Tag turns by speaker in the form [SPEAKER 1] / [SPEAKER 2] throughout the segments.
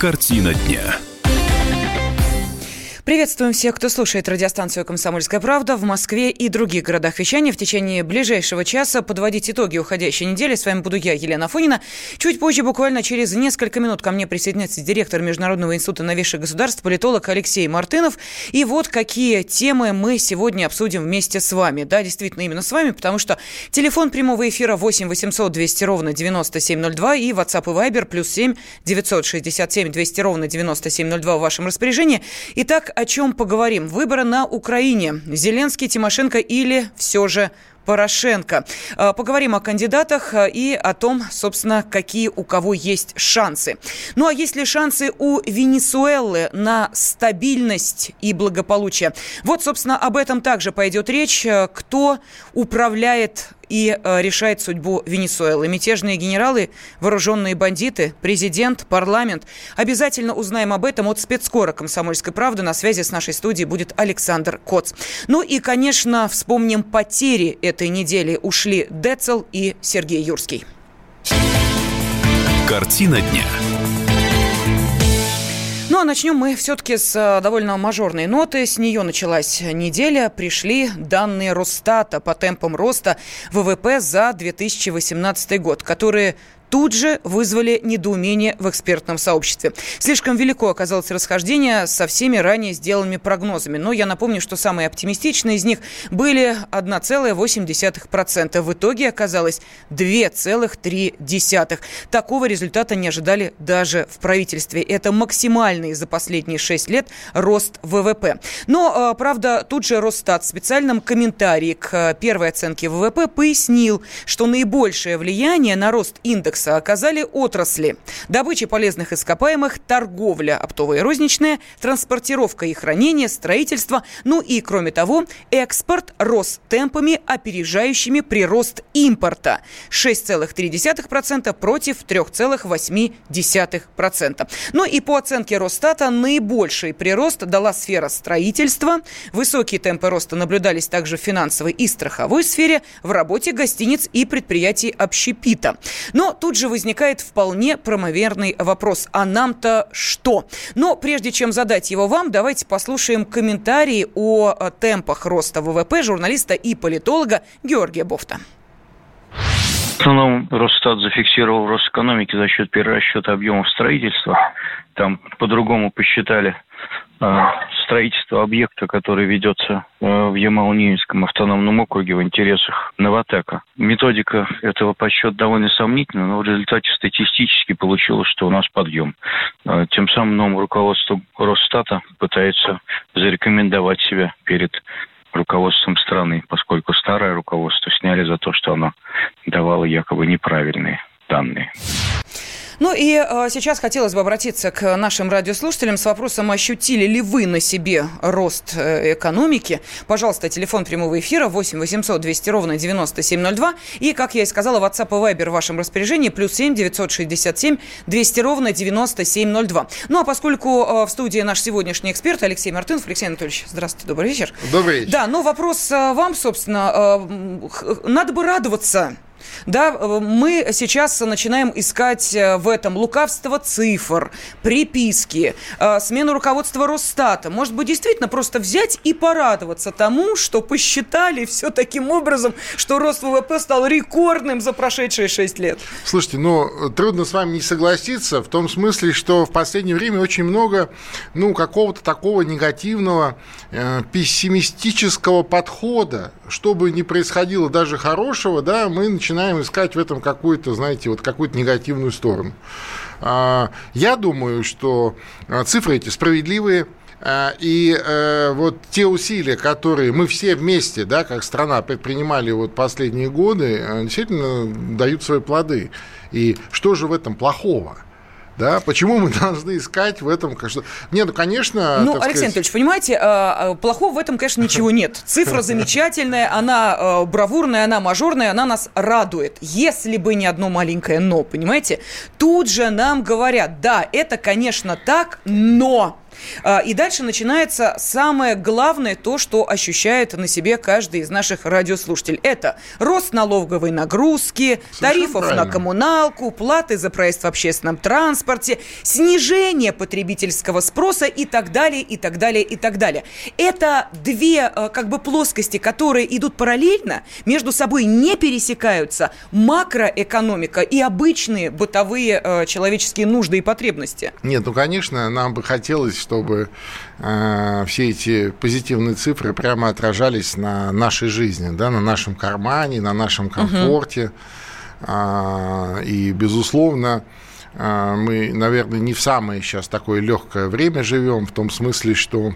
[SPEAKER 1] Картина дня.
[SPEAKER 2] Приветствуем всех, кто слушает радиостанцию «Комсомольская правда» в Москве и других городах вещания. В течение ближайшего часа подводить итоги уходящей недели. С вами буду я, Елена Фонина. Чуть позже, буквально через несколько минут, ко мне присоединится директор Международного института новейших государств, политолог Алексей Мартынов. И вот какие темы мы сегодня обсудим вместе с вами. Да, действительно, именно с вами, потому что телефон прямого эфира 8 800 200 ровно 9702 и WhatsApp и Viber плюс 7 967 200 ровно 9702 в вашем распоряжении. Итак, о чем поговорим? Выборы на Украине. Зеленский, Тимошенко или все же Порошенко. А, поговорим о кандидатах а, и о том, собственно, какие у кого есть шансы. Ну а есть ли шансы у Венесуэлы на стабильность и благополучие? Вот, собственно, об этом также пойдет речь. Кто управляет и э, решает судьбу Венесуэлы. Мятежные генералы, вооруженные бандиты, президент, парламент. Обязательно узнаем об этом от спецкора «Комсомольской правды». На связи с нашей студией будет Александр Коц. Ну и, конечно, вспомним потери этой недели. Ушли Децл и Сергей Юрский.
[SPEAKER 1] Картина дня.
[SPEAKER 2] А начнем мы все-таки с э, довольно мажорной ноты. С нее началась неделя. Пришли данные Росстата по темпам роста ВВП за 2018 год, которые тут же вызвали недоумение в экспертном сообществе. Слишком велико оказалось расхождение со всеми ранее сделанными прогнозами. Но я напомню, что самые оптимистичные из них были 1,8%. В итоге оказалось 2,3%. Такого результата не ожидали даже в правительстве. Это максимальный за последние 6 лет рост ВВП. Но, а, правда, тут же Росстат в специальном комментарии к первой оценке ВВП пояснил, что наибольшее влияние на рост индекса индекса оказали отрасли добычи полезных ископаемых, торговля оптовая и розничная, транспортировка и хранение, строительство, ну и, кроме того, экспорт рос темпами, опережающими прирост импорта 6,3% против 3,8%. Ну и по оценке Росстата наибольший прирост дала сфера строительства. Высокие темпы роста наблюдались также в финансовой и страховой сфере, в работе гостиниц и предприятий общепита. Но тут тут же возникает вполне промоверный вопрос. А нам-то что? Но прежде чем задать его вам, давайте послушаем комментарии о э, темпах роста ВВП журналиста и политолога Георгия Бофта.
[SPEAKER 3] Основном Росстат зафиксировал рост экономики за счет перерасчета объемов строительства. Там по-другому посчитали Э, строительство объекта, который ведется э, в Ямал-Ненецком автономном округе в интересах Новотека. Методика этого подсчета довольно сомнительна, но в результате статистически получилось, что у нас подъем. Э, тем самым новому руководству Росстата пытается зарекомендовать себя перед руководством страны, поскольку старое руководство сняли за то, что оно давало якобы неправильные данные.
[SPEAKER 2] Ну и э, сейчас хотелось бы обратиться к нашим радиослушателям с вопросом, ощутили ли вы на себе рост э, экономики. Пожалуйста, телефон прямого эфира 8 800 200 ровно 9702. И, как я и сказала, WhatsApp и Viber в вашем распоряжении плюс 7 967 200 ровно 9702. Ну а поскольку э, в студии наш сегодняшний эксперт Алексей Мартынов. Алексей Анатольевич, здравствуйте, добрый вечер.
[SPEAKER 4] Добрый вечер.
[SPEAKER 2] Да, ну вопрос э, вам, собственно. Э, надо бы радоваться да, э, мы сейчас начинаем искать э, в этом лукавство цифр, приписки, э, смену руководства Росстата. Может быть, действительно просто взять и порадоваться тому, что посчитали все таким образом, что рост ВВП стал рекордным за прошедшие 6 лет.
[SPEAKER 4] Слушайте, ну, трудно с вами не согласиться в том смысле, что в последнее время очень много, ну, какого-то такого негативного, э, пессимистического подхода. Что бы ни происходило даже хорошего, да, мы начинаем начинаем искать в этом какую-то, знаете, вот какую-то негативную сторону. А, я думаю, что а, цифры эти справедливые, а, и э, вот те усилия, которые мы все вместе, да, как страна предпринимали вот последние годы, э, действительно дают свои плоды. И что же в этом плохого? Да? Почему мы должны искать в этом... Не, ну, конечно...
[SPEAKER 2] Ну, Алексей сказать... Анатольевич, понимаете, а, а, плохого в этом, конечно, ничего нет. Цифра замечательная, она а, бравурная, она мажорная, она нас радует. Если бы не одно маленькое «но», понимаете? Тут же нам говорят, да, это, конечно, так, но и дальше начинается самое главное, то, что ощущает на себе каждый из наших радиослушателей. Это рост налоговой нагрузки, Совершенно тарифов правильно. на коммуналку, платы за проезд в общественном транспорте, снижение потребительского спроса и так далее, и так далее, и так далее. Это две э, как бы плоскости, которые идут параллельно, между собой не пересекаются. Макроэкономика и обычные бытовые э, человеческие нужды и потребности.
[SPEAKER 4] Нет, ну, конечно, нам бы хотелось, чтобы э, все эти позитивные цифры прямо отражались на нашей жизни, да, на нашем кармане, на нашем комфорте. Угу. А, и, безусловно, а, мы, наверное, не в самое сейчас такое легкое время живем, в том смысле, что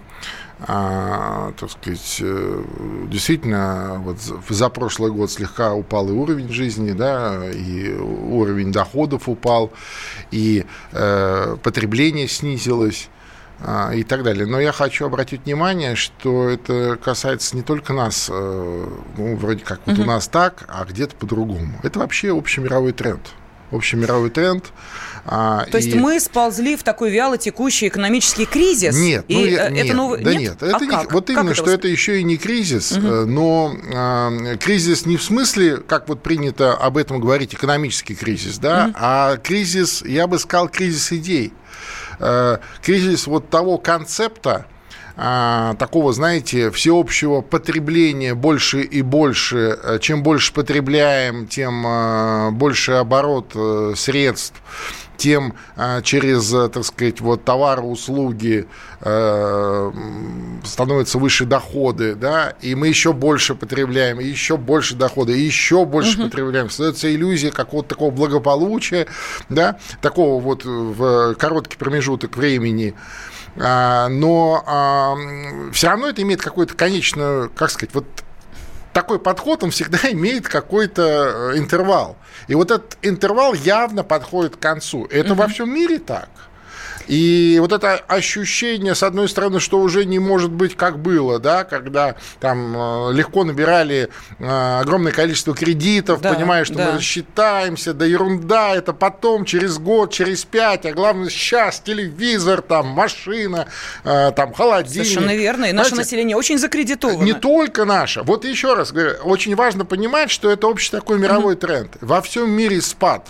[SPEAKER 4] а, так сказать, э, действительно, вот за прошлый год слегка упал и уровень жизни, да, и уровень доходов упал, и э, потребление снизилось и так далее. Но я хочу обратить внимание, что это касается не только нас, э, ну, вроде как вот угу. у нас так, а где-то по-другому. Это вообще общемировой тренд общемировой тренд.
[SPEAKER 2] А, То и... есть мы сползли в такой вяло текущий экономический кризис?
[SPEAKER 4] Нет,
[SPEAKER 2] и ну,
[SPEAKER 4] я, это нет, новый... да нет. Это а не, как? Вот именно, как что это, это еще и не кризис, угу. но а, кризис не в смысле, как вот принято об этом говорить, экономический кризис, да, угу. а кризис, я бы сказал, кризис идей. А, кризис вот того концепта, а, такого, знаете, всеобщего потребления больше и больше. Э, чем больше потребляем, тем а, больше оборот э, средств тем а, через, э, так сказать, вот товары, услуги э, становятся выше доходы, да, и мы еще больше потребляем, и еще больше дохода, и еще больше угу. потребляем. Создается иллюзия какого-то такого благополучия, да, такого вот в короткий промежуток времени. А, но а, все равно это имеет какую-то конечную, как сказать, вот такой подход, он всегда имеет какой-то э, интервал. И вот этот интервал явно подходит к концу. Это угу. во всем мире так. И вот это ощущение, с одной стороны, что уже не может быть как было, да, когда там э, легко набирали э, огромное количество кредитов, да, понимая, что да. мы рассчитаемся, да ерунда, это потом, через год, через пять, а главное сейчас телевизор, там, машина, э, там, холодильник.
[SPEAKER 2] Совершенно верно, и наше Знаете, население очень закредитовано.
[SPEAKER 4] Не только наше. Вот еще раз говорю, очень важно понимать, что это общий такой мировой mm-hmm. тренд. Во всем мире спад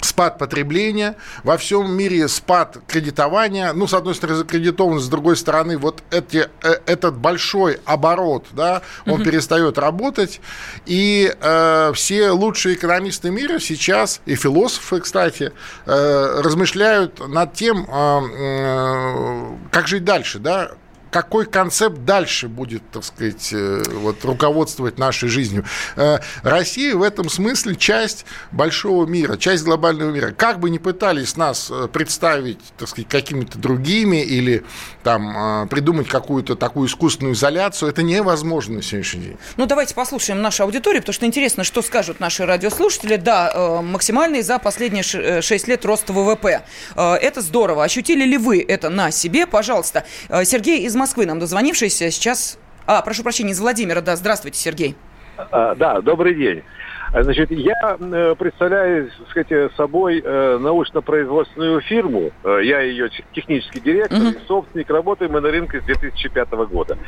[SPEAKER 4] спад потребления, во всем мире спад кредитования. Ну, с одной стороны, закредитованность, с другой стороны, вот эти, э, этот большой оборот, да, он mm-hmm. перестает работать. И э, все лучшие экономисты мира сейчас, и философы, кстати, э, размышляют над тем, э, э, как жить дальше, да, какой концепт дальше будет, так сказать, э, вот, руководствовать нашей жизнью. Э, Россия в этом смысле часть большого мира, часть глобального мира. Как бы ни пытались нас э, представить, так сказать, какими-то другими или там придумать какую-то такую искусственную изоляцию, это невозможно на сегодняшний день.
[SPEAKER 2] Ну, давайте послушаем нашу аудиторию, потому что интересно, что скажут наши радиослушатели. Да, максимальный за последние 6 лет рост ВВП. Это здорово. Ощутили ли вы это на себе? Пожалуйста. Сергей из Москвы нам дозвонившийся. Сейчас... А, прошу прощения, из Владимира. Да, здравствуйте, Сергей.
[SPEAKER 1] А, да, добрый день. Значит, я э, представляю сказать, собой э, научно-производственную фирму. Э, я ее технический директор uh-huh. и собственник. Работаем мы на рынке с 2005 года.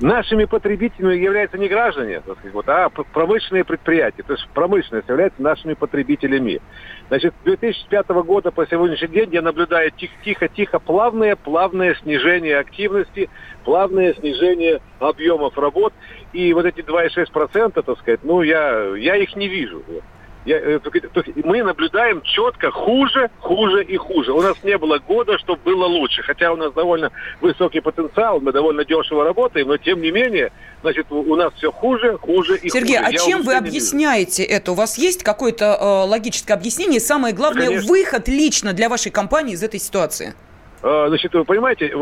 [SPEAKER 1] Нашими потребителями являются не граждане, так сказать, вот, а промышленные предприятия. То есть промышленность является нашими потребителями. Значит, с 2005 года по сегодняшний день я наблюдаю тихо-тихо плавное, плавное снижение активности, плавное снижение объемов работ. И вот эти 2,6%, так сказать, ну, я, я их не вижу. Я, э, то есть мы наблюдаем четко хуже, хуже и хуже. У нас не было года, чтобы было лучше. Хотя у нас довольно высокий потенциал, мы довольно дешево работаем, но тем не менее, значит, у нас все хуже, хуже и
[SPEAKER 2] Сергей,
[SPEAKER 1] хуже.
[SPEAKER 2] Сергей, а чем вы объясняете это? У вас есть какое-то э, логическое объяснение? Самое главное, Конечно. выход лично для вашей компании из этой ситуации?
[SPEAKER 1] Э, значит, вы понимаете,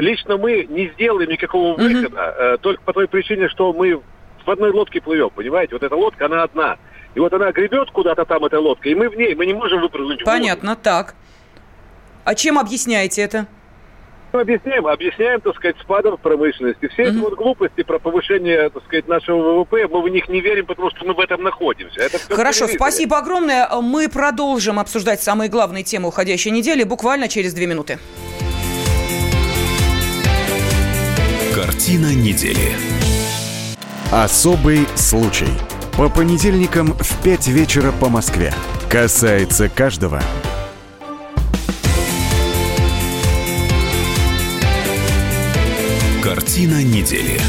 [SPEAKER 1] лично мы не сделаем никакого выхода, угу. только по той причине, что мы в одной лодке плывем, понимаете? Вот эта лодка, она одна. И вот она гребет куда-то там, эта лодка, и мы в ней, мы не можем выпрыгнуть
[SPEAKER 2] Понятно, так. А чем объясняете это?
[SPEAKER 1] Мы объясняем, объясняем, так сказать, спадом в промышленности. Все mm-hmm. эти вот глупости про повышение, так сказать, нашего ВВП, мы в них не верим, потому что мы в этом находимся. Это
[SPEAKER 2] Хорошо, спасибо огромное. Мы продолжим обсуждать самые главные темы уходящей недели буквально через две минуты.
[SPEAKER 5] Картина недели.
[SPEAKER 6] Особый случай. По понедельникам в 5 вечера по Москве. Касается каждого.
[SPEAKER 5] Картина недели.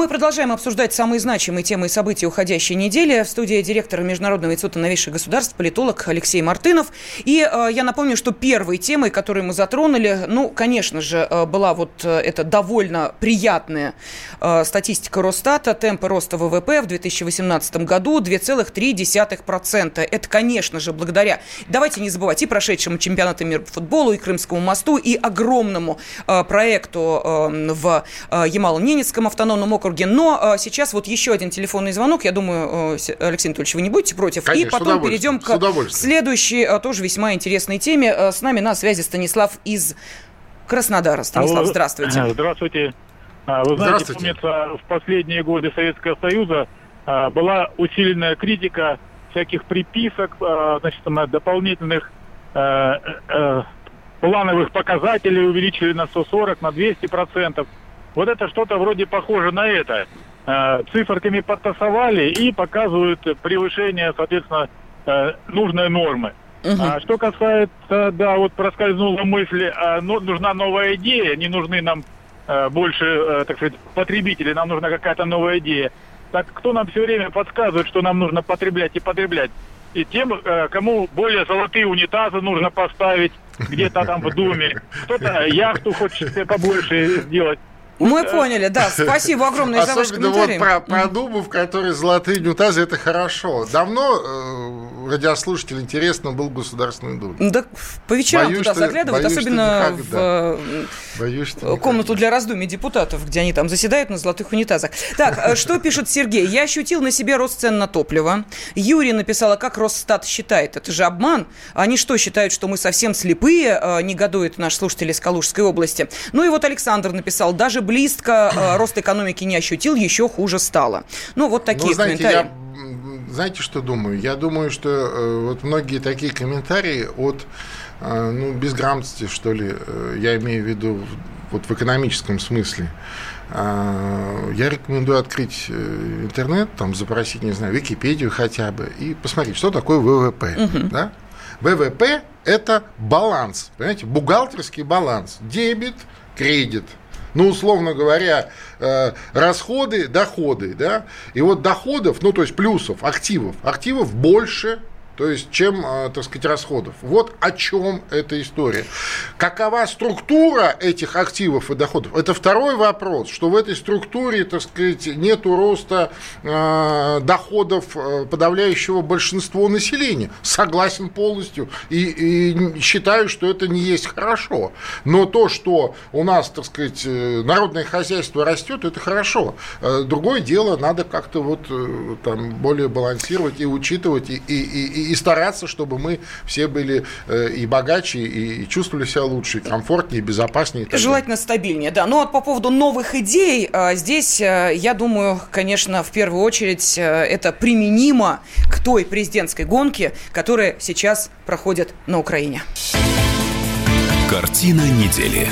[SPEAKER 2] Мы продолжаем обсуждать самые значимые темы и события уходящей недели. В студии директор Международного института новейших государств, политолог Алексей Мартынов. И э, я напомню, что первой темой, которую мы затронули, ну, конечно же, э, была вот э, эта довольно приятная э, статистика Росстата. Темпы роста ВВП в 2018 году 2,3%. Это, конечно же, благодаря, давайте не забывать, и прошедшему чемпионату мира по футболу, и Крымскому мосту, и огромному э, проекту э, в э, Ямало-Ненецком автономном округе округе. Но а, сейчас вот еще один телефонный звонок. Я думаю, э, Алексей Анатольевич, вы не будете против.
[SPEAKER 4] Конечно,
[SPEAKER 2] И потом перейдем к следующей, а, тоже весьма интересной теме. Э, с нами на связи Станислав из Краснодара. Станислав, Алло, здравствуйте.
[SPEAKER 7] Здравствуйте. А, вы знаете, помнится, в последние годы Советского Союза была усиленная критика всяких приписок, значит, дополнительных плановых показателей увеличили на 140, на 200 процентов. Вот это что-то вроде похоже на это. Э, циферками подтасовали и показывают превышение, соответственно, э, нужной нормы. Угу. А что касается, да, вот проскользнула мысль, а, ну, нужна новая идея, не нужны нам э, больше, так сказать, потребители, нам нужна какая-то новая идея. Так кто нам все время подсказывает, что нам нужно потреблять и потреблять? И тем, кому более золотые унитазы нужно поставить где-то там в доме, кто-то яхту хочет побольше сделать.
[SPEAKER 2] Мы поняли, да. Спасибо огромное за ваш комментарий.
[SPEAKER 4] вот про, про в которой золотые унитазы, это хорошо. Давно э, радиослушатель интересно был Государственный Думе.
[SPEAKER 2] Да, по вечерам боюсь, туда что, заглядывают, боюсь, особенно в э, боюсь, что комнату для раздумий депутатов, где они там заседают на золотых унитазах. Так, э, что пишет Сергей? Я ощутил на себе рост цен на топливо. Юрий написала, как Росстат считает. Это же обман. Они что, считают, что мы совсем слепые? Э, негодует наш слушатель из Калужской области. Ну и вот Александр написал, даже близко э, рост экономики не ощутил, еще хуже стало. Ну, вот такие ну, знаете, комментарии.
[SPEAKER 4] Я, знаете, что думаю? Я думаю, что э, вот многие такие комментарии от э, ну, безграмотности, что ли, э, я имею в виду вот в экономическом смысле. Э, я рекомендую открыть э, интернет, там запросить, не знаю, Википедию хотя бы и посмотреть, что такое ВВП. Угу. Да? ВВП – это баланс, понимаете, бухгалтерский баланс, дебет, кредит – ну, условно говоря, э, расходы, доходы, да, и вот доходов, ну, то есть плюсов, активов, активов больше, то есть чем, э, так сказать, расходов. Вот о чем эта история. Какова структура этих активов и доходов? Это второй вопрос, что в этой структуре, так сказать, нет роста э, доходов э, подавляющего большинства населения. Согласен полностью и, и считаю, что это не есть хорошо. Но то, что у нас, так сказать, э, народное хозяйство растет, это хорошо. Другое дело, надо как-то вот там более балансировать и учитывать и, и, и, и стараться, чтобы мы все были э, и богаче, и чувствовали себя лучше, и комфортнее, и безопаснее. И
[SPEAKER 2] Желательно далее. стабильнее, да. Ну вот по поводу новых идей, э, здесь, э, я думаю, конечно, в первую очередь это применимо к той президентской гонке, которая сейчас проходит на Украине.
[SPEAKER 5] Картина недели.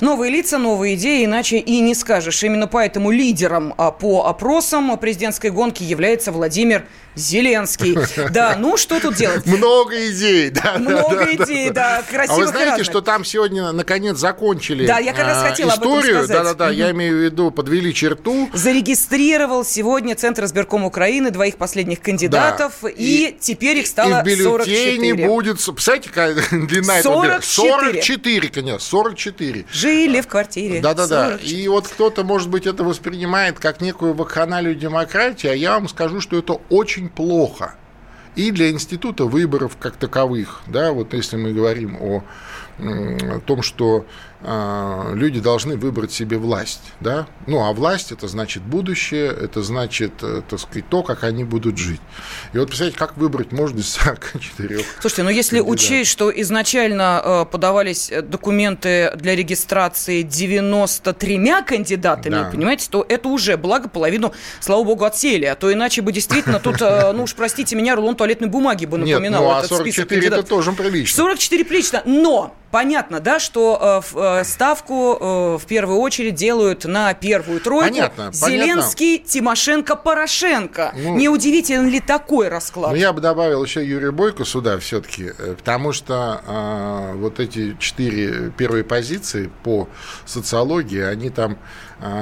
[SPEAKER 2] Новые лица, новые идеи, иначе и не скажешь. Именно поэтому лидером а, по опросам президентской гонки является Владимир Зеленский. Да, ну что тут делать?
[SPEAKER 4] Много идей, да.
[SPEAKER 2] Много идей, да, красивых
[SPEAKER 4] А вы знаете, что там сегодня наконец закончили
[SPEAKER 2] Да, я как раз а, хотела историю,
[SPEAKER 4] да-да-да, я имею в виду, подвели черту.
[SPEAKER 2] Зарегистрировал сегодня Центр избирком Украины двоих последних кандидатов, и теперь их стало 44. И в бюллетене
[SPEAKER 4] будет, представляете, какая длина этого 44, конечно, 44.
[SPEAKER 2] Жили в квартире.
[SPEAKER 4] Да-да-да. И вот кто-то, может быть, это воспринимает как некую вакханалию демократии, а я вам скажу, что это очень плохо. И для института выборов как таковых, да, вот если мы говорим о, том, что люди должны выбрать себе власть, да, ну, а власть это значит будущее, это значит, э, так сказать, то, как они будут жить. И вот, представляете, как выбрать можно из 44
[SPEAKER 2] Слушайте, но если кандидатов. учесть, что изначально э, подавались документы для регистрации 93 кандидатами, да. понимаете, то это уже, благо, половину, слава богу, отсели, а то иначе бы действительно тут, э, ну уж простите меня, рулон туалетной бумаги бы напоминал Нет, ну,
[SPEAKER 4] а 44 это тоже прилично.
[SPEAKER 2] 44 прилично, но понятно, да, что э, ставку в первую очередь делают на первую тройку.
[SPEAKER 4] Понятно,
[SPEAKER 2] Зеленский,
[SPEAKER 4] понятно.
[SPEAKER 2] Тимошенко, Порошенко.
[SPEAKER 4] Ну,
[SPEAKER 2] Не удивителен ли такой расклад?
[SPEAKER 4] Ну, я бы добавил еще Юрия Бойко сюда все-таки, потому что э, вот эти четыре первые позиции по социологии, они там э,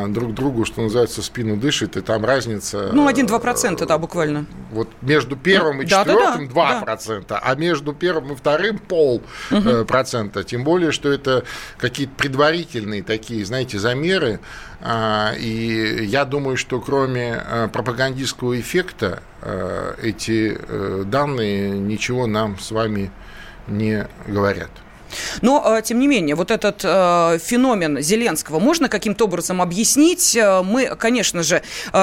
[SPEAKER 4] друг другу, что называется, спину дышат, и там разница...
[SPEAKER 2] Ну, 1-2%, да, буквально.
[SPEAKER 4] Вот между первым и четвертым да, да, 2%, да. а между первым и вторым пол угу. процента. Тем более, что это какие-то предварительные такие, знаете, замеры. И я думаю, что кроме пропагандистского эффекта эти данные ничего нам с вами не говорят.
[SPEAKER 2] Но, э, тем не менее, вот этот э, феномен Зеленского можно каким-то образом объяснить? Э, мы, конечно же,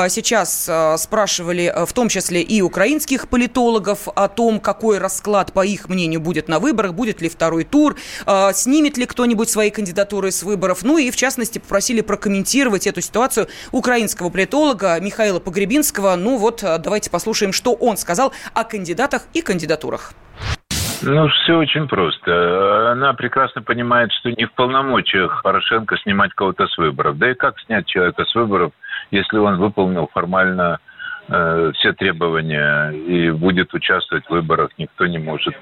[SPEAKER 2] сейчас спрашивали в том числе и украинских политологов о том, какой расклад, по их мнению, будет на выборах, будет ли второй тур, снимет ли кто-нибудь свои кандидатуры с выборов. Ну и, в частности, попросили прокомментировать эту ситуацию украинского политолога Михаила Погребинского. Ну вот, давайте послушаем, что он сказал о кандидатах и кандидатурах.
[SPEAKER 8] Ну, все очень просто. Она прекрасно понимает, что не в полномочиях Порошенко снимать кого-то с выборов. Да и как снять человека с выборов, если он выполнил формально э, все требования и будет участвовать в выборах, никто не может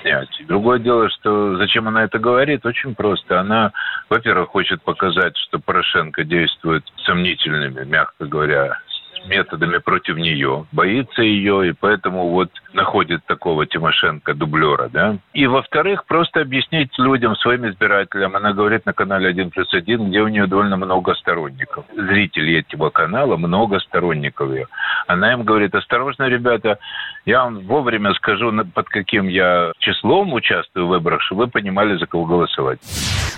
[SPEAKER 8] снять. Другое дело, что зачем она это говорит, очень просто. Она, во-первых, хочет показать, что Порошенко действует сомнительными, мягко говоря, методами против нее, боится ее, и поэтому вот находит такого Тимошенко дублера, да. И, во-вторых, просто объяснить людям, своим избирателям, она говорит на канале 1 плюс 1, где у нее довольно много сторонников. Зрителей этого канала, много сторонников ее. Она им говорит, осторожно, ребята, я вам вовремя скажу, под каким я числом участвую в выборах, чтобы вы понимали, за кого голосовать.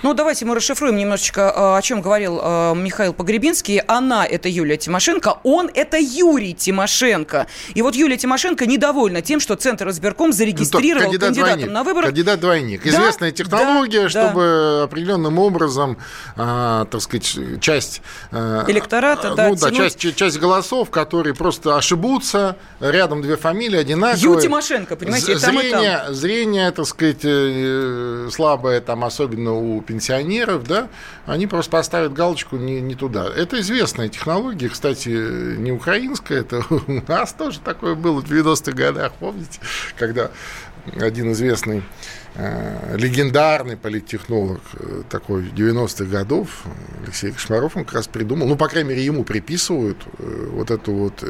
[SPEAKER 2] Ну, давайте мы расшифруем немножечко, э, о чем говорил э, Михаил Погребинский. Она – это Юлия Тимошенко, он – это Юрий Тимошенко. И вот Юлия Тимошенко недовольна тем, что Центр избирком зарегистрировал ну, кандидат кандидатом
[SPEAKER 4] двойник,
[SPEAKER 2] на выборах.
[SPEAKER 4] Кандидат-двойник. Да, Известная технология, да, чтобы да. определенным образом, а, так сказать, часть...
[SPEAKER 2] А, Электората, да,
[SPEAKER 4] ну, да часть, часть голосов, которые просто ошибутся, рядом две фамилии одинаковые.
[SPEAKER 2] Ю Тимошенко, понимаете,
[SPEAKER 4] и зрение, там, и там. Зрение, так сказать, э, слабое, там, особенно у пенсионеров, да, они просто поставят галочку не, не туда. Это известная технология, кстати, не украинская, это у нас тоже такое было в 90-х годах, помните, когда один известный легендарный политтехнолог э, такой 90-х годов, Алексей Кошмаров, он как раз придумал, ну, по крайней мере, ему приписывают э, вот эту вот,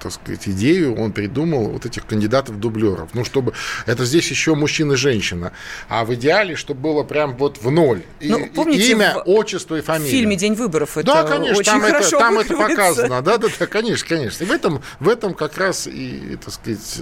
[SPEAKER 4] так сказать, идею, он придумал вот этих кандидатов-дублеров. Ну, чтобы... Это здесь еще мужчина и женщина. А в идеале, чтобы было прям вот в ноль.
[SPEAKER 2] Ну, помните,
[SPEAKER 4] имя, отчество и фамилия.
[SPEAKER 2] В фильме «День выборов» это
[SPEAKER 4] Да, конечно,
[SPEAKER 2] очень
[SPEAKER 4] там,
[SPEAKER 2] хорошо
[SPEAKER 4] это, там это показано. Да, да, да, конечно, конечно. И в этом, в этом как раз и, так сказать,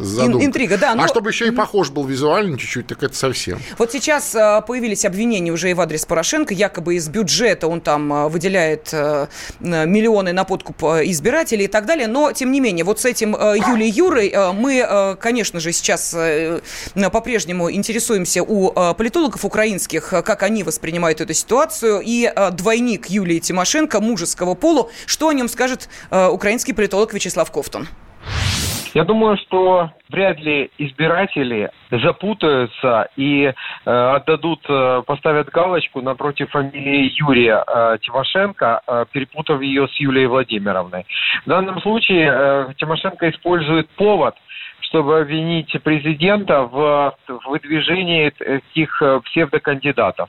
[SPEAKER 4] задумка.
[SPEAKER 2] Интрига, да.
[SPEAKER 4] Но... А чтобы еще и похож был визуально чуть-чуть, так это совсем.
[SPEAKER 2] Вот сейчас а, появились обвинения уже и в адрес Порошенко. Якобы из бюджета он там а, выделяет а, миллионы на подкуп избирателей и так далее. Но, тем не менее, вот с этим Юлией Юрой мы, конечно же, сейчас по-прежнему интересуемся у политологов украинских, как они воспринимают эту ситуацию. И двойник Юлии Тимошенко, мужеского полу, что о нем скажет украинский политолог Вячеслав Ковтун?
[SPEAKER 9] Я думаю, что вряд ли избиратели запутаются и э, отдадут, э, поставят галочку напротив фамилии Юрия э, Тимошенко, э, перепутав ее с Юлией Владимировной. В данном случае э, Тимошенко использует повод чтобы обвинить президента в, в выдвижении этих э, псевдокандидатов.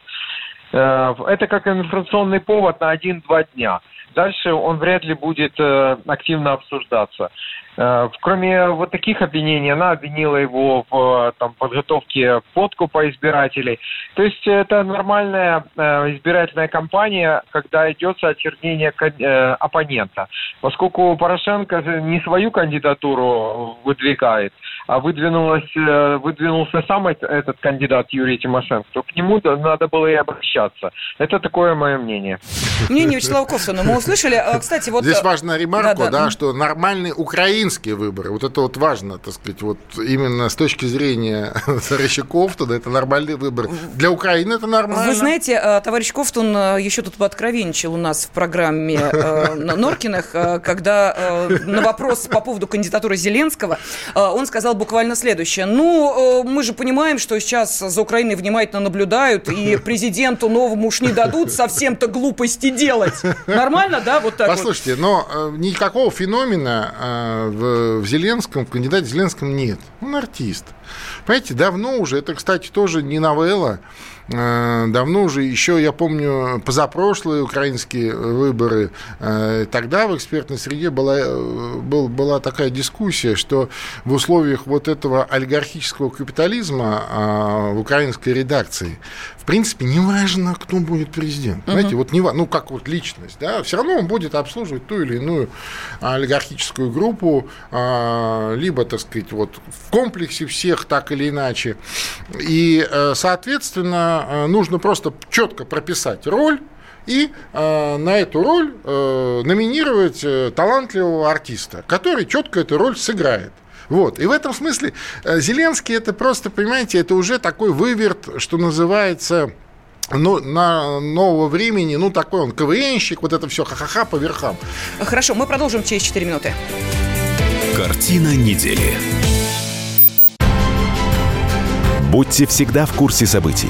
[SPEAKER 9] Э, это как информационный повод на один-два дня. Дальше он вряд ли будет э, активно обсуждаться. Э, кроме вот таких обвинений, она обвинила его в там, подготовке подкупа избирателей. То есть это нормальная э, избирательная кампания, когда идет очернение э, оппонента. Поскольку Порошенко не свою кандидатуру выдвигает, выдвинулась, выдвинулся сам этот кандидат Юрий Тимошенко, то к нему надо было и обращаться. Это такое мое мнение.
[SPEAKER 2] Мнение Вячеслава Ковсона мы услышали. Кстати, вот...
[SPEAKER 4] Здесь важная ремарка, да, да, да, что нормальный украинский украинские выборы. Вот это вот важно, так сказать, вот именно с точки зрения товарища Кофтуна, это нормальный выбор. Для Украины это нормально.
[SPEAKER 2] Вы знаете, э, товарищ Кофтун э, еще тут подкровенничал у нас в программе э, Норкиных, когда на вопрос по поводу кандидатуры Зеленского, он сказал, буквально следующее. Ну, э, мы же понимаем, что сейчас за Украиной внимательно наблюдают, и президенту новому уж не дадут совсем-то глупости делать. Нормально, да, вот так
[SPEAKER 4] Послушайте,
[SPEAKER 2] вот?
[SPEAKER 4] но э, никакого феномена э, в, Зеленском, в кандидате Зеленском нет. Он артист. Понимаете, давно уже, это, кстати, тоже не новелла, давно уже, еще, я помню, позапрошлые украинские выборы, э, тогда в экспертной среде была, э, был, была такая дискуссия, что в условиях вот этого олигархического капитализма в украинской редакции, в принципе, не важно, кто будет президент. Uh-huh. Знаете, вот не ну как вот личность, да, все равно он будет обслуживать ту или иную олигархическую группу, либо, так сказать, вот в комплексе всех так или иначе. И, соответственно, Э, нужно просто четко прописать роль и э, на эту роль э, номинировать э, талантливого артиста, который четко эту роль сыграет. Вот. И в этом смысле э, Зеленский это просто, понимаете, это уже такой выверт, что называется ну, на нового времени, ну, такой он КВНщик, вот это все ха-ха-ха по верхам.
[SPEAKER 2] Хорошо, мы продолжим через 4 минуты.
[SPEAKER 5] Картина недели.
[SPEAKER 10] Будьте всегда в курсе событий.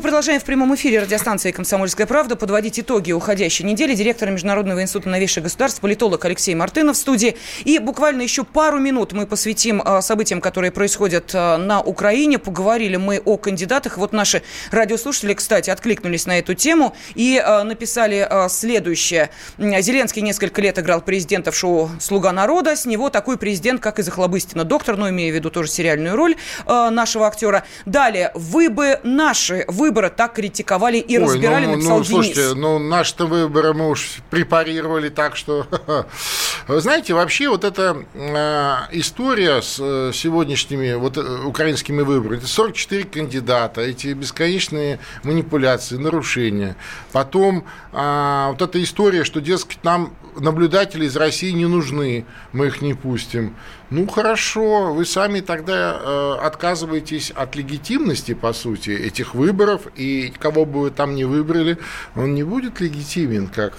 [SPEAKER 2] Мы продолжаем в прямом эфире радиостанции «Комсомольская правда» подводить итоги уходящей недели. Директор Международного института новейших государств, политолог Алексей Мартынов в студии. И буквально еще пару минут мы посвятим а, событиям, которые происходят а, на Украине. Поговорили мы о кандидатах. Вот наши радиослушатели, кстати, откликнулись на эту тему и а, написали следующее. Зеленский несколько лет играл президента в шоу «Слуга народа». С него такой президент, как из Охлобыстина. Доктор, но имея в виду тоже сериальную роль нашего актера. Далее. Вы бы наши, вы выборы так критиковали и Ой, разбирали,
[SPEAKER 4] ну,
[SPEAKER 2] написал
[SPEAKER 4] ну, слушайте,
[SPEAKER 2] Денис.
[SPEAKER 4] ну, наши-то выборы мы уж препарировали так, что... Знаете, вообще вот эта э, история с э, сегодняшними вот э, украинскими выборами, это 44 кандидата, эти бесконечные манипуляции, нарушения. Потом э, вот эта история, что, дескать, нам наблюдатели из России не нужны, мы их не пустим. Ну хорошо, вы сами тогда э, отказываетесь от легитимности, по сути, этих выборов, и кого бы вы там не выбрали, он не будет легитимен как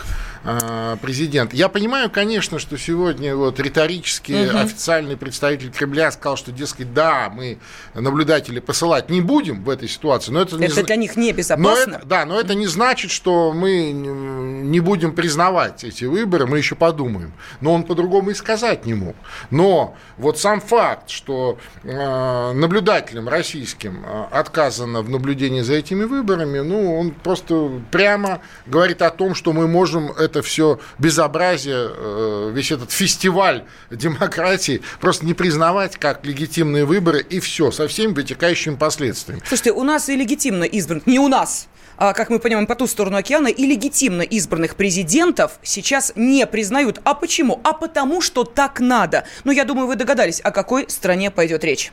[SPEAKER 4] президент. Я понимаю, конечно, что сегодня вот риторически угу. официальный представитель Кремля сказал, что, дескать, да, мы наблюдатели посылать не будем в этой ситуации, но это,
[SPEAKER 2] это
[SPEAKER 4] не...
[SPEAKER 2] для них небезопасно.
[SPEAKER 4] Но это, да, но это не значит, что мы не будем признавать эти выборы, мы еще подумаем. Но он по-другому и сказать не мог. Но вот сам факт, что э, наблюдателям российским э, отказано в наблюдении за этими выборами, ну, он просто прямо говорит о том, что мы можем это все безобразие, э, весь этот фестиваль демократии просто не признавать как легитимные выборы и все, со всеми вытекающими последствиями.
[SPEAKER 2] Слушайте, у нас и легитимно избран, не у нас, а, как мы понимаем, по ту сторону океана, и легитимно избранных президентов сейчас не признают. А почему? А потому, что так надо. Ну, я думаю, вы догадались, о какой стране пойдет речь.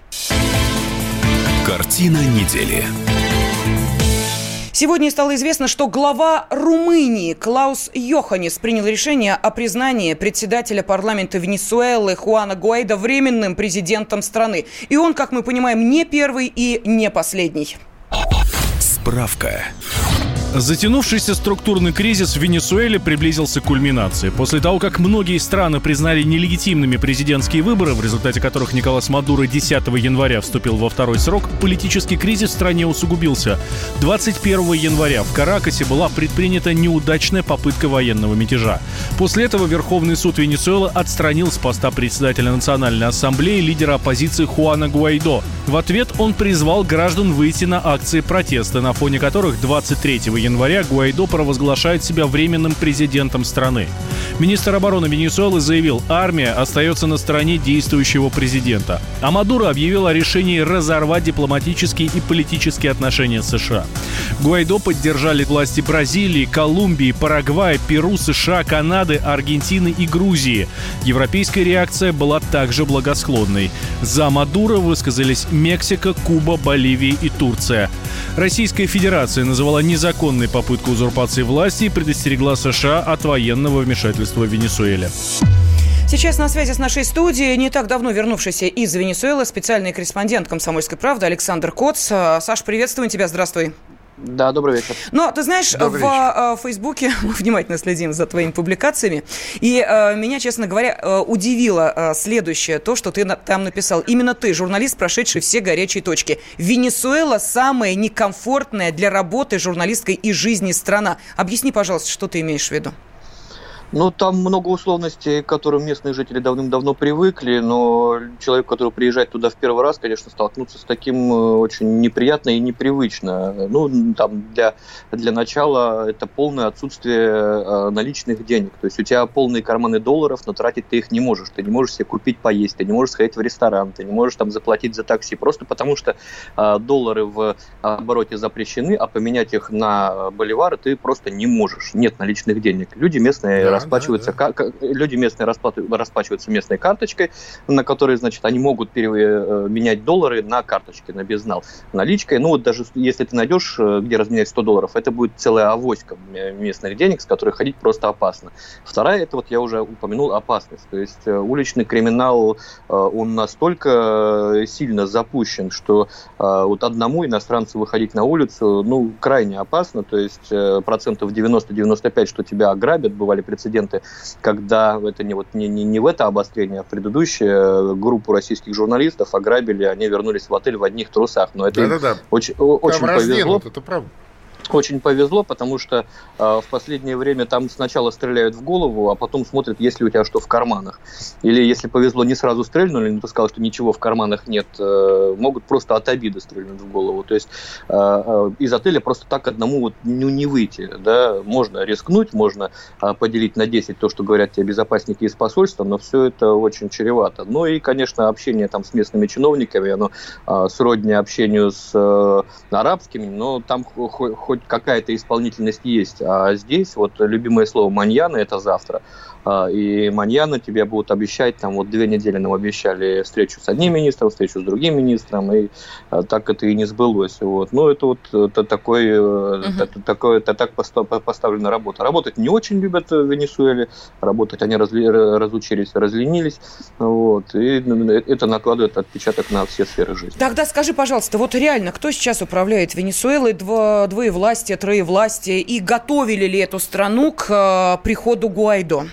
[SPEAKER 5] Картина недели.
[SPEAKER 2] Сегодня стало известно, что глава Румынии Клаус Йоханнес принял решение о признании председателя парламента Венесуэлы Хуана Гуайда временным президентом страны. И он, как мы понимаем, не первый и не последний.
[SPEAKER 5] Справка.
[SPEAKER 11] Затянувшийся структурный кризис в Венесуэле приблизился к кульминации. После того, как многие страны признали нелегитимными президентские выборы, в результате которых Николас Мадуро 10 января вступил во второй срок, политический кризис в стране усугубился. 21 января в Каракасе была предпринята неудачная попытка военного мятежа. После этого Верховный суд Венесуэлы отстранил с поста председателя Национальной ассамблеи лидера оппозиции Хуана Гуайдо. В ответ он призвал граждан выйти на акции протеста, на фоне которых 23 января Гуайдо провозглашает себя временным президентом страны. Министр обороны Венесуэлы заявил, армия остается на стороне действующего президента. А Мадуро объявил о решении разорвать дипломатические и политические отношения с США. Гуайдо поддержали власти Бразилии, Колумбии, Парагвая, Перу, США, Канады, Аргентины и Грузии. Европейская реакция была также благосклонной. За Мадуро высказались Мексика, Куба, Боливия и Турция. Российская Федерация называла незаконной попытку узурпации власти и предостерегла США от военного вмешательства в Венесуэле.
[SPEAKER 2] Сейчас на связи с нашей студией не так давно вернувшийся из Венесуэлы специальный корреспондент «Комсомольской правды» Александр Коц. Саш, приветствуем тебя, здравствуй.
[SPEAKER 12] Да, добрый вечер.
[SPEAKER 2] Но ты знаешь, добрый в вечер. Фейсбуке мы внимательно следим за твоими публикациями, и э, меня, честно говоря, э, удивило э, следующее, то, что ты на, там написал. Именно ты, журналист, прошедший все горячие точки. Венесуэла самая некомфортная для работы журналистской и жизни страна. Объясни, пожалуйста, что ты имеешь в виду?
[SPEAKER 12] Ну, там много условностей, к которым местные жители давным-давно привыкли, но человек, который приезжает туда в первый раз, конечно, столкнуться с таким э, очень неприятно и непривычно. Ну, там для, для начала это полное отсутствие э, наличных денег. То есть у тебя полные карманы долларов, но тратить ты их не можешь. Ты не можешь себе купить поесть, ты не можешь сходить в ресторан, ты не можешь там заплатить за такси, просто потому что э, доллары в обороте запрещены, а поменять их на боливары ты просто не можешь. Нет наличных денег. Люди местные расплачиваются, да, да. люди местные расплачиваются местной карточкой, на которой, значит, они могут переменять доллары на карточки, на безнал. Наличкой, ну вот даже если ты найдешь, э, где разменять 100 долларов, это будет целая авоська местных денег, с которой ходить просто опасно. Вторая, это вот я уже упомянул, опасность. То есть э, уличный криминал, э, он настолько сильно запущен, что вот одному иностранцу выходить на улицу, ну, крайне опасно, то есть процентов 90-95, что тебя ограбят, бывали прецеденты прецеденты, когда это не, вот, не, не, не в это обострение, а в предыдущее э, группу российских журналистов ограбили, они вернулись в отель в одних трусах. Но это да, да, да. очень, очень повезло. Это правда очень повезло, потому что э, в последнее время там сначала стреляют в голову, а потом смотрят, есть ли у тебя что в карманах. Или если повезло, не сразу стрельнули, но ты сказал, что ничего в карманах нет, э, могут просто от обиды стрельнуть в голову. То есть э, э, из отеля просто так одному вот ну, не выйти. Да? Можно рискнуть, можно э, поделить на 10 то, что говорят тебе безопасники из посольства, но все это очень чревато. Ну и, конечно, общение там с местными чиновниками, оно э, сродни общению с э, арабскими, но там хоть хоть какая-то исполнительность есть. А здесь вот любимое слово «маньяна» — это завтра. А, и маньяна тебе будут обещать, там вот две недели нам обещали встречу с одним министром, встречу с другим министром, и а, так это и не сбылось. Вот. Ну, это вот это такой, угу. это, такое, это так поставлена работа. Работать не очень любят в Венесуэле, работать они разли, разучились, разленились, вот, и это накладывает отпечаток на все сферы жизни.
[SPEAKER 2] Тогда скажи, пожалуйста, вот реально, кто сейчас управляет Венесуэлой, дво, двоевластие, троевластие, и готовили ли эту страну к приходу Гуайдо?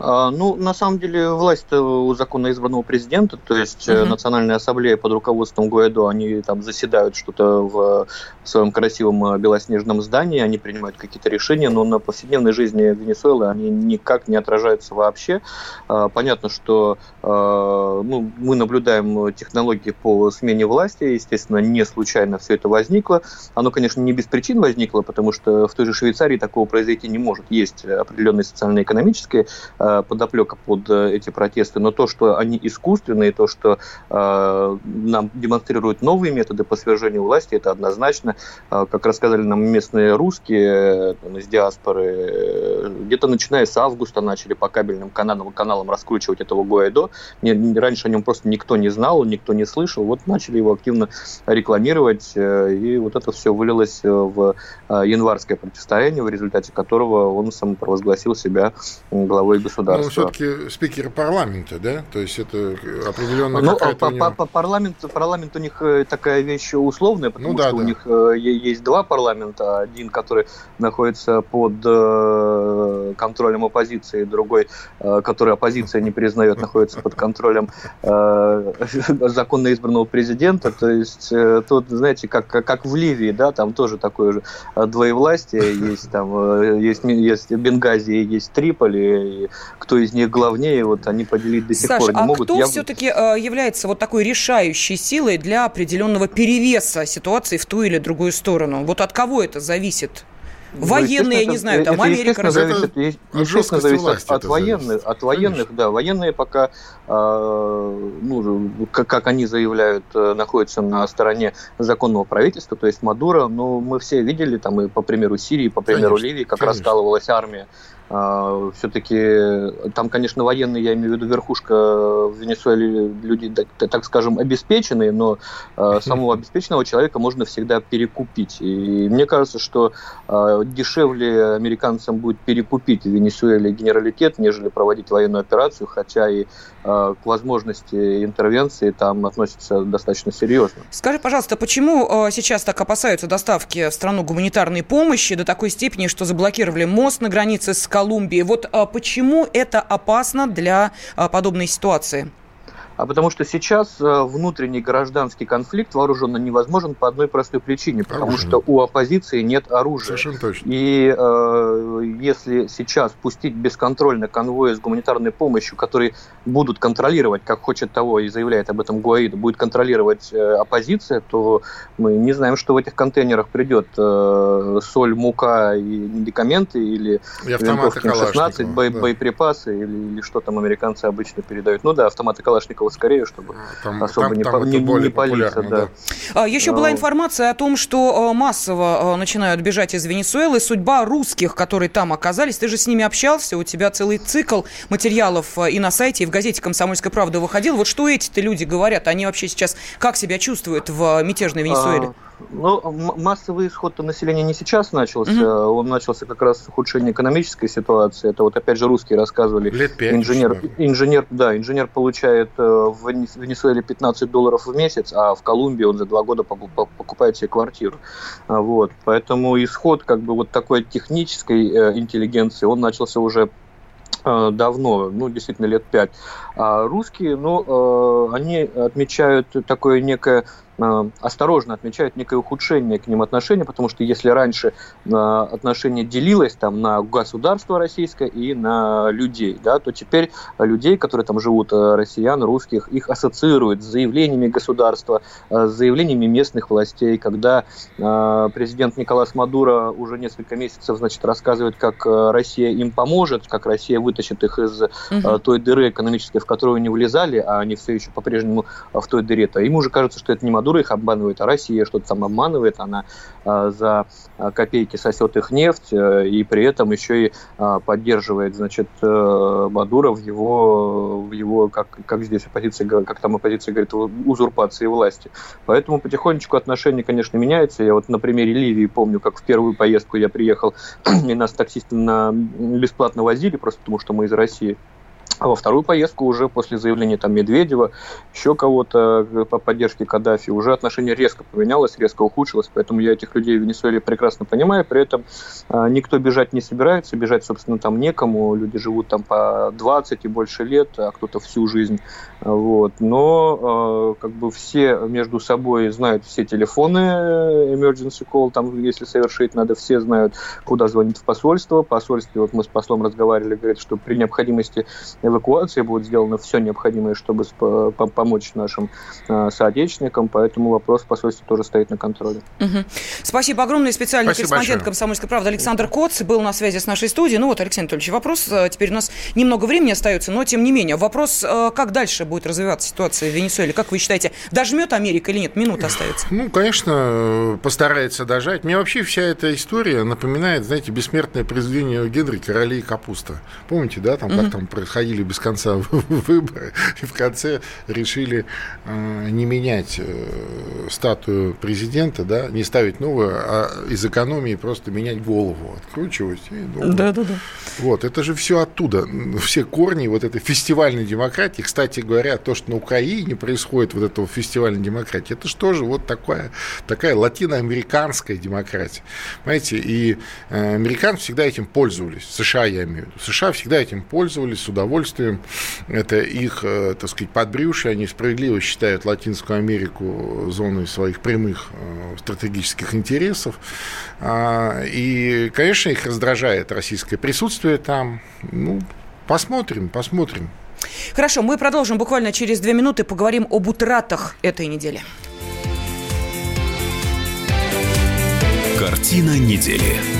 [SPEAKER 12] А, ну, на самом деле, власть у законно избранного президента, то есть uh-huh. Национальная ассамблея под руководством Гуайдо, они там заседают что-то в своем красивом э, белоснежном здании, они принимают какие-то решения, но на повседневной жизни Венесуэлы они никак не отражаются вообще. А, понятно, что ну, мы наблюдаем технологии по смене власти, естественно, не случайно все это возникло. Оно, конечно, не без причин возникло, потому что в той же Швейцарии такого произойти не может. Есть определенные социально-экономические Э, подоплека под э, эти протесты, но то, что они искусственные, то, что э, нам демонстрируют новые методы по свержению власти, это однозначно. Как рассказали нам местные русские там, из диаспоры, где-то начиная с августа начали по кабельным каналам, каналам раскручивать этого Гуайдо. Раньше о нем просто никто не знал, никто не слышал. Вот начали его активно рекламировать, и вот это все вылилось в январское противостояние, в результате которого он самопровозгласил себя главой государства государства.
[SPEAKER 4] Но все-таки спикер парламента, да? То есть это определенно
[SPEAKER 12] ну, какая-то по, него... по, парламент, парламент у них э, такая вещь условная, потому ну, да, что да. у них э, есть два парламента. Один, который находится под э, контролем оппозиции, другой, который оппозиция не признает, находится под контролем законно избранного президента. То есть тут, знаете, как, как в Ливии, да, там тоже такое же двоевластие. Есть там есть, есть Бенгази, есть Триполи, кто из них главнее, вот они поделить до сих
[SPEAKER 2] Саш,
[SPEAKER 12] пор не
[SPEAKER 2] а
[SPEAKER 12] могут.
[SPEAKER 2] кто
[SPEAKER 12] Я-
[SPEAKER 2] все-таки является вот такой решающей силой для определенного перевеса ситуации в ту или другую сторону? Вот от кого это зависит?
[SPEAKER 12] Ну,
[SPEAKER 2] Военные, я
[SPEAKER 12] естественно,
[SPEAKER 2] не знаю, там
[SPEAKER 12] это,
[SPEAKER 2] Америка,
[SPEAKER 12] зависит,
[SPEAKER 4] от
[SPEAKER 12] естественно, зависит от, от
[SPEAKER 4] это
[SPEAKER 12] военных,
[SPEAKER 4] зависит.
[SPEAKER 12] от военных, да, военные пока, э, ну, как, как они заявляют, э, находятся на стороне законного правительства, то есть Мадуро, но мы все видели, там и по примеру Сирии, по примеру
[SPEAKER 4] Конечно,
[SPEAKER 12] Ливии, как
[SPEAKER 4] конечно.
[SPEAKER 12] раскалывалась армия. Все-таки там, конечно, военные, я имею в виду верхушка в Венесуэле, люди, так, так скажем, обеспеченные, но э, самого обеспеченного человека можно всегда перекупить. И мне кажется, что э, дешевле американцам будет перекупить в Венесуэле генералитет, нежели проводить военную операцию, хотя и э, к возможности интервенции там относятся достаточно серьезно.
[SPEAKER 2] Скажи, пожалуйста, почему э, сейчас так опасаются доставки в страну гуманитарной помощи до такой степени, что заблокировали мост на границе с Колумбией? Вот э, почему это опасно для э, подобной ситуации?
[SPEAKER 12] А потому что сейчас э, внутренний гражданский конфликт вооруженно невозможен по одной простой причине, потому
[SPEAKER 4] Оружие.
[SPEAKER 12] что у оппозиции нет оружия.
[SPEAKER 4] Совершенно точно.
[SPEAKER 12] И э, если сейчас пустить бесконтрольно конвои с гуманитарной помощью, которые будут контролировать, как хочет того и заявляет об этом Гуаида, будет контролировать э, оппозиция, то мы не знаем, что в этих контейнерах придет. Э, соль, мука и медикаменты или
[SPEAKER 4] И
[SPEAKER 12] винтовки М16,
[SPEAKER 4] Калашникова,
[SPEAKER 12] бои-
[SPEAKER 4] да.
[SPEAKER 12] боеприпасы или, или что там американцы обычно передают. Ну да, автоматы Калашникова скорее, чтобы
[SPEAKER 4] Там,
[SPEAKER 12] особо
[SPEAKER 4] там-
[SPEAKER 12] не,
[SPEAKER 4] там
[SPEAKER 12] по- не- не палиться. Да.
[SPEAKER 4] да.
[SPEAKER 2] А, Еще была
[SPEAKER 12] А,
[SPEAKER 2] информация о том, что э, массово э, начинают бежать из Венесуэлы. Судьба русских, которые там оказались, ты же с ними общался, у тебя целый цикл материалов э, и на сайте, и в газете «Комсомольская правда» выходил. Вот что эти-то люди говорят? Они вообще сейчас как себя чувствуют в мятежной Венесуэле?
[SPEAKER 12] А, Ну, м- массовый исход населения не сейчас начался, он начался как раз с ухудшения экономической ситуации. Это вот опять же русские рассказывали.
[SPEAKER 4] Лет пять
[SPEAKER 12] Инженер,
[SPEAKER 4] уж,
[SPEAKER 12] инженер, да, инженер получает э, в Вене- в Венесуэле 15 долларов в месяц, а в Колумбии он за два года покуп- по- покупает себе квартиру. А, Вот, поэтому исход как бы вот такой технической э, интеллигенции, он начался уже э, давно, ну, действительно, лет пять. А русские, ну, они отмечают такое некое осторожно отмечают некое ухудшение к ним отношения, потому что если раньше э, отношение делилось там на государство российское и на людей, да, то теперь людей, которые там живут, э, россиян, русских, их ассоциируют с заявлениями государства, э, с заявлениями местных властей, когда э, президент Николас Мадуро уже несколько месяцев, значит, рассказывает, как э, Россия им поможет, как Россия вытащит их из э, той дыры экономической, в которую они влезали, а они все еще по-прежнему э, в той дыре, то им уже кажется, что это не Мадуро их обманывает, а Россия что-то там обманывает, она э, за э, копейки сосет их нефть э, и при этом еще и э, поддерживает, значит, э, Мадуро в его, в его как, как здесь оппозиция, как там оппозиция говорит, узурпации власти. Поэтому потихонечку отношения, конечно, меняются. Я вот на примере Ливии помню, как в первую поездку я приехал, и нас таксисты на бесплатно возили, просто потому что мы из России. А во вторую поездку уже после заявления там Медведева, еще кого-то э, по поддержке Каддафи, уже отношение резко поменялось, резко ухудшилось, поэтому я этих людей в Венесуэле прекрасно понимаю, при этом э, никто бежать не собирается, бежать, собственно, там некому, люди живут там по 20 и больше лет, а кто-то всю жизнь, вот, но э, как бы все между собой знают все телефоны э, emergency call, там, если совершить надо, все знают, куда звонить в посольство, посольстве, вот мы с послом разговаривали, говорит, что при необходимости эвакуации будет сделано все необходимое, чтобы помочь нашим э, соотечественникам, поэтому вопрос в посольстве тоже стоит на контроле.
[SPEAKER 2] Мгм. Спасибо огромное. Специальный
[SPEAKER 12] Спасибо
[SPEAKER 2] корреспондент
[SPEAKER 12] большое.
[SPEAKER 2] «Комсомольской правды» Александр Коц был на связи с нашей студией. Ну вот, Алексей Анатольевич, вопрос. э, Теперь у нас немного времени остается, но тем не менее. Вопрос, э, как дальше будет развиваться ситуация в Венесуэле? Как вы считаете, дожмет Америка или нет? Минута остается.
[SPEAKER 4] Ну, конечно, постарается дожать. Мне вообще вся эта история напоминает, знаете, бессмертное произведение Генри «Короли и капуста». Помните, да, там,
[SPEAKER 13] Мгм.
[SPEAKER 4] как там происходили без конца выборы, и в конце решили э, не менять э, статую президента, да, не ставить новую, а из экономии просто менять голову, откручивать. и новую.
[SPEAKER 2] Да-да-да.
[SPEAKER 4] Вот, это же все оттуда. Все корни вот этой фестивальной демократии. Кстати говоря, то, что на Украине происходит вот этого фестивальной демократии, это же тоже вот такая, такая латиноамериканская демократия. Понимаете, и э, американцы всегда этим пользовались. США, я имею в виду. США всегда этим пользовались с удовольствием. Это их, э, так сказать, подбрюшие. Они справедливо считают Латинскую Америку зоной своих прямых э, стратегических интересов. А, И, конечно, их раздражает российское присутствие там. Ну, посмотрим, посмотрим.
[SPEAKER 2] Хорошо, мы продолжим буквально через две минуты, поговорим об утратах этой недели.
[SPEAKER 5] Картина недели.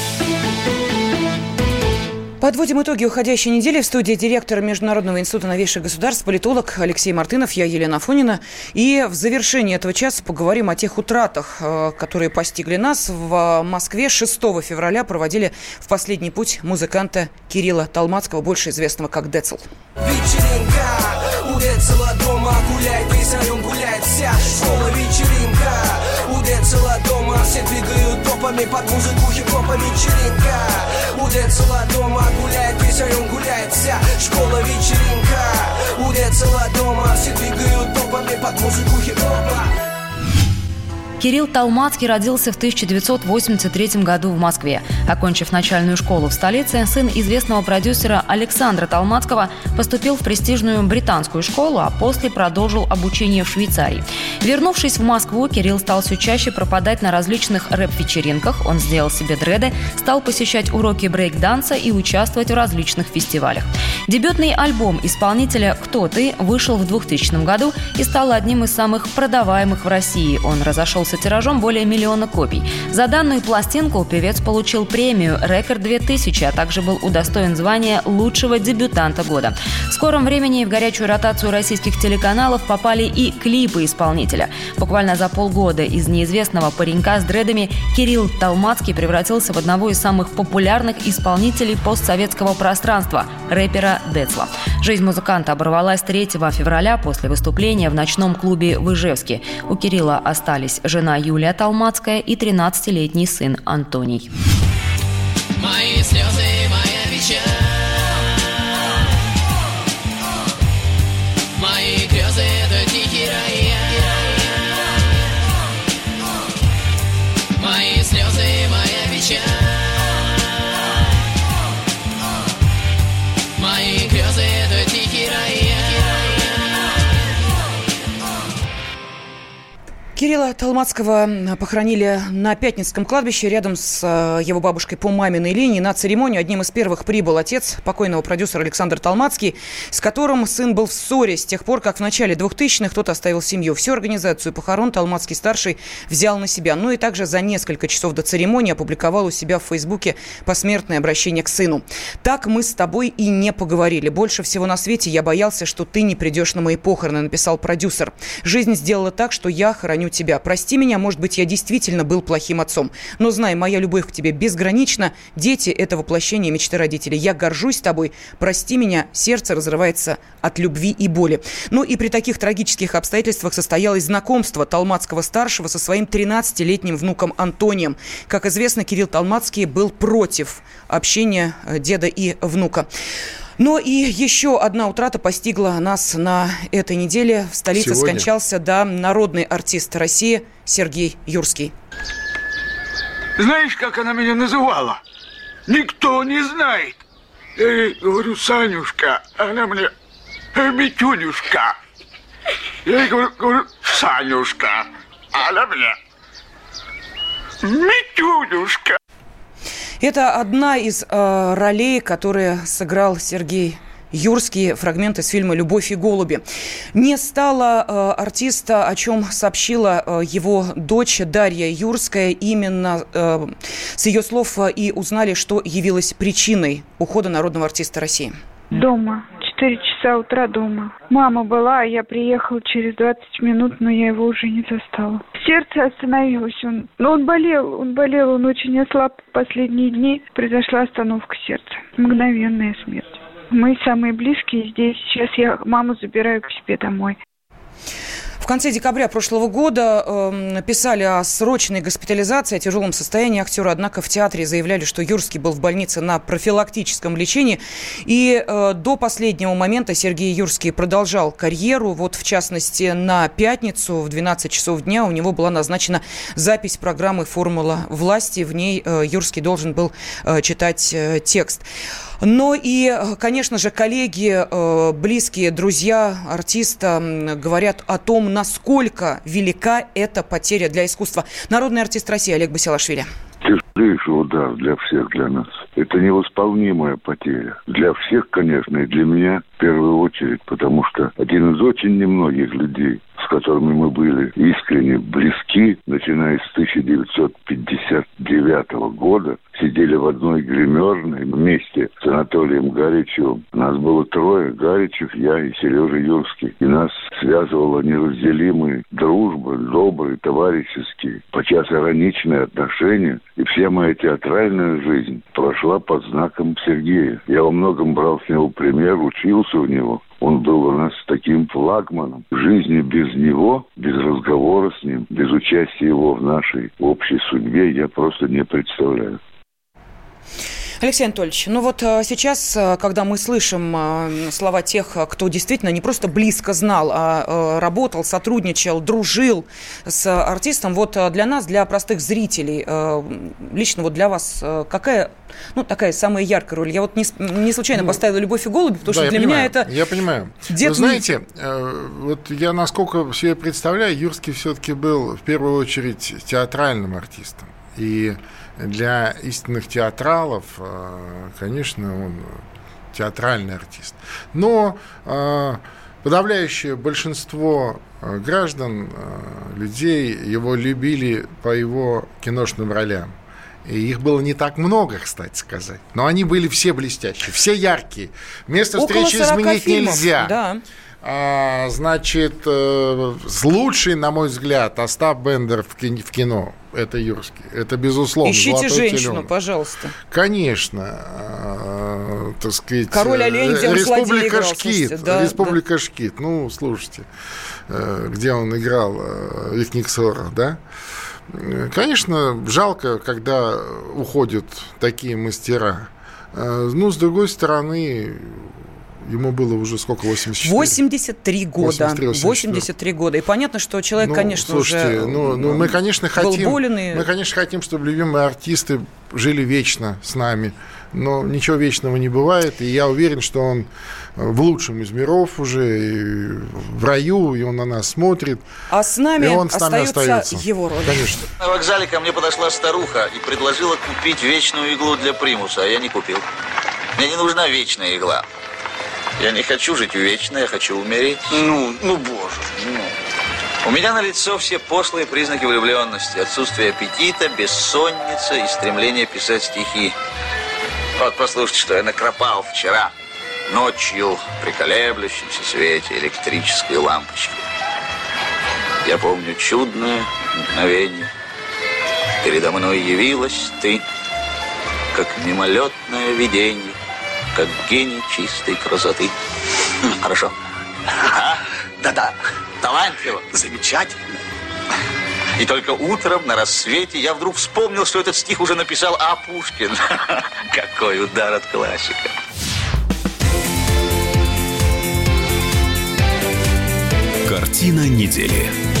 [SPEAKER 2] Подводим итоги уходящей недели. В студии директор Международного института новейших государств, политолог Алексей Мартынов, я Елена Фонина. И в завершении этого часа поговорим о тех утратах, э, которые постигли нас. В Москве 6 февраля проводили в последний путь музыканта Кирилла Талмацкого, больше известного как Децл. Вечеринка, у Децела дома гуляет, весь гуляет вся школа вечеринка. У Децела дома все двигают топами под музыку хип-хопа вечеринка. У Децела дома гуляет весь район, гуляет вся школа вечеринка. У Децела дома все двигают топами под музыку хип-хопа
[SPEAKER 14] Кирилл Талмацкий родился в 1983 году в Москве. Окончив начальную школу в столице, сын известного продюсера Александра Талмацкого поступил в престижную британскую школу, а после продолжил обучение в Швейцарии. Вернувшись в Москву, Кирилл стал все чаще пропадать на различных рэп-вечеринках. Он сделал себе дреды, стал посещать уроки брейк-данса и участвовать в различных фестивалях. Дебютный альбом исполнителя «Кто ты» вышел в 2000 году и стал одним из самых продаваемых в России. Он разошелся разошелся тиражом более миллиона копий. За данную пластинку певец получил премию «Рекорд 2000», а также был удостоен звания лучшего дебютанта года. В скором времени в горячую ротацию российских телеканалов попали и клипы исполнителя. Буквально за полгода из неизвестного паренька с дредами Кирилл Талмацкий превратился в одного из самых популярных исполнителей постсоветского пространства – рэпера Децла. Жизнь музыканта оборвалась 3 февраля после выступления в ночном клубе в Ижевске. У Кирилла остались жена жена Юлия Талмацкая и 13-летний сын Антоний. Мои слезы, Кирилла Толмацкого похоронили на Пятницком кладбище рядом с э, его бабушкой по маминой линии. На церемонию одним из первых прибыл отец покойного продюсера Александр Толмацкий, с которым сын был в ссоре с тех пор, как в начале 2000-х тот оставил семью. Всю организацию похорон Толмацкий-старший взял на себя. Ну и также за несколько часов до церемонии опубликовал у себя в Фейсбуке посмертное обращение к сыну. «Так мы с тобой и не поговорили. Больше всего на свете я боялся, что ты не придешь на мои похороны», написал продюсер. «Жизнь сделала так, что я хороню тебя. Прости меня, может быть, я действительно был плохим отцом. Но знай, моя любовь к тебе безгранична. Дети – это воплощение мечты родителей. Я горжусь тобой. Прости меня, сердце разрывается от любви и боли. Ну и при таких трагических обстоятельствах состоялось знакомство Талмацкого-старшего со своим 13-летним внуком Антонием. Как известно, Кирилл Талмацкий был против общения э, деда и внука. Но и еще одна утрата постигла нас на этой неделе. В столице Сегодня? скончался, да, народный артист России Сергей Юрский.
[SPEAKER 15] Знаешь, как она меня называла? Никто не знает. Я ей говорю, Санюшка, она мне Митюнюшка. Я ей говорю, говорю Санюшка, она мне Митюнюшка.
[SPEAKER 2] Это одна из э, ролей, которые сыграл Сергей Юрский, фрагмент из фильма «Любовь и голуби». Не стало э, артиста, о чем сообщила э, его дочь Дарья Юрская. Именно э, с ее слов э, и узнали, что явилось причиной ухода народного артиста России.
[SPEAKER 16] Дома. 4 часа утра дома. Мама была, а я приехал через 20 минут, но я его уже не застала. Сердце остановилось. Он, но он болел, он болел, он очень ослаб последние дни. Произошла остановка сердца. Мгновенная смерть. Мы самые близкие здесь. Сейчас я маму забираю к себе домой
[SPEAKER 2] конце декабря прошлого года э, писали о срочной госпитализации, о тяжелом состоянии актера, однако в театре заявляли, что Юрский был в больнице на профилактическом лечении. И э, до последнего момента Сергей Юрский продолжал карьеру. Вот, в частности, на пятницу в 12 часов дня у него была назначена запись программы «Формула власти». В ней э, Юрский должен был э, читать э, текст. Но и, конечно же, коллеги, э, близкие, друзья артиста говорят о том, насколько велика эта потеря для искусства. Народный артист России Олег Басилашвили.
[SPEAKER 17] Тяжелейший удар для всех, для нас. Это невосполнимая потеря. Для всех, конечно, и для меня в первую очередь, потому что один из очень немногих людей, с которыми мы были искренне близки, начиная с 1959 года, сидели в одной гримерной вместе с Анатолием Гаричевым. Нас было трое, Гаричев, я и Сережа Юрский. И нас связывала неразделимая дружба, добрые, товарищеские, подчас ироничные отношения. И вся моя театральная жизнь прошла под знаком Сергея. Я во многом брал с него пример, учился у него. Он был у нас таким флагманом. Жизни без него, без разговора с ним, без участия его в нашей общей судьбе я просто не представляю.
[SPEAKER 2] Алексей Анатольевич, ну вот э, сейчас, э, когда мы слышим э, слова тех, кто действительно не просто близко знал, а работал, сотрудничал, дружил с артистом, вот для нас, для простых зрителей, лично вот для вас, какая, ну, такая самая яркая роль? Я вот не, не случайно ну, поставила «Любовь и голуби», потому да, что для
[SPEAKER 4] понимаю,
[SPEAKER 2] меня это...
[SPEAKER 4] Я понимаю. Дед Вы знаете, вот я насколько себе представляю, Юрский все-таки был в первую очередь театральным артистом. И для истинных театралов, э, конечно, он театральный артист. Но э, подавляющее большинство э, граждан, людей его любили по его киношным ролям. И их было не так много, кстати сказать. Но они были все блестящие, все яркие. Место Около встречи изменить фильмов, нельзя. Да. А, значит, э, лучший, на мой взгляд, Остап Бендер в кино это Юрский. Это безусловно.
[SPEAKER 2] Ищите женщину, теленок. пожалуйста.
[SPEAKER 4] Конечно. Э, так сказать.
[SPEAKER 2] Король олень, где
[SPEAKER 4] Республика играл, Шкит. Да, Республика да. Шкит. Ну, слушайте, э, где он играл э, Викниксора, да? Конечно, жалко, когда уходят такие мастера. Э, ну, с другой стороны, Ему было уже сколько, 84?
[SPEAKER 2] 83 года. 83, 83 года. И понятно, что человек, ну, конечно,
[SPEAKER 4] слушайте,
[SPEAKER 2] уже
[SPEAKER 4] ну, ну, мы, конечно, хотим, болен и... Мы, конечно, хотим, чтобы любимые артисты жили вечно с нами. Но ничего вечного не бывает. И я уверен, что он в лучшем из миров уже, в раю, и он на нас смотрит.
[SPEAKER 2] А с нами, и он с нами остается, остается его роль.
[SPEAKER 4] Конечно.
[SPEAKER 18] На вокзале ко мне подошла старуха и предложила купить вечную иглу для примуса, а я не купил. Мне не нужна вечная игла. Я не хочу жить вечно, я хочу умереть.
[SPEAKER 15] Ну, ну, боже, ну.
[SPEAKER 18] У меня на лицо все пошлые признаки влюбленности. Отсутствие аппетита, бессонница и стремление писать стихи. Вот послушайте, что я накропал вчера. Ночью при колеблющемся свете электрической лампочки. Я помню чудное мгновение. Передо мной явилась ты, как мимолетное видение как гений чистой красоты. Хорошо. Да-да, талантливо, замечательно. И только утром на рассвете я вдруг вспомнил, что этот стих уже написал А. Пушкин. Какой удар от классика.
[SPEAKER 5] Картина недели.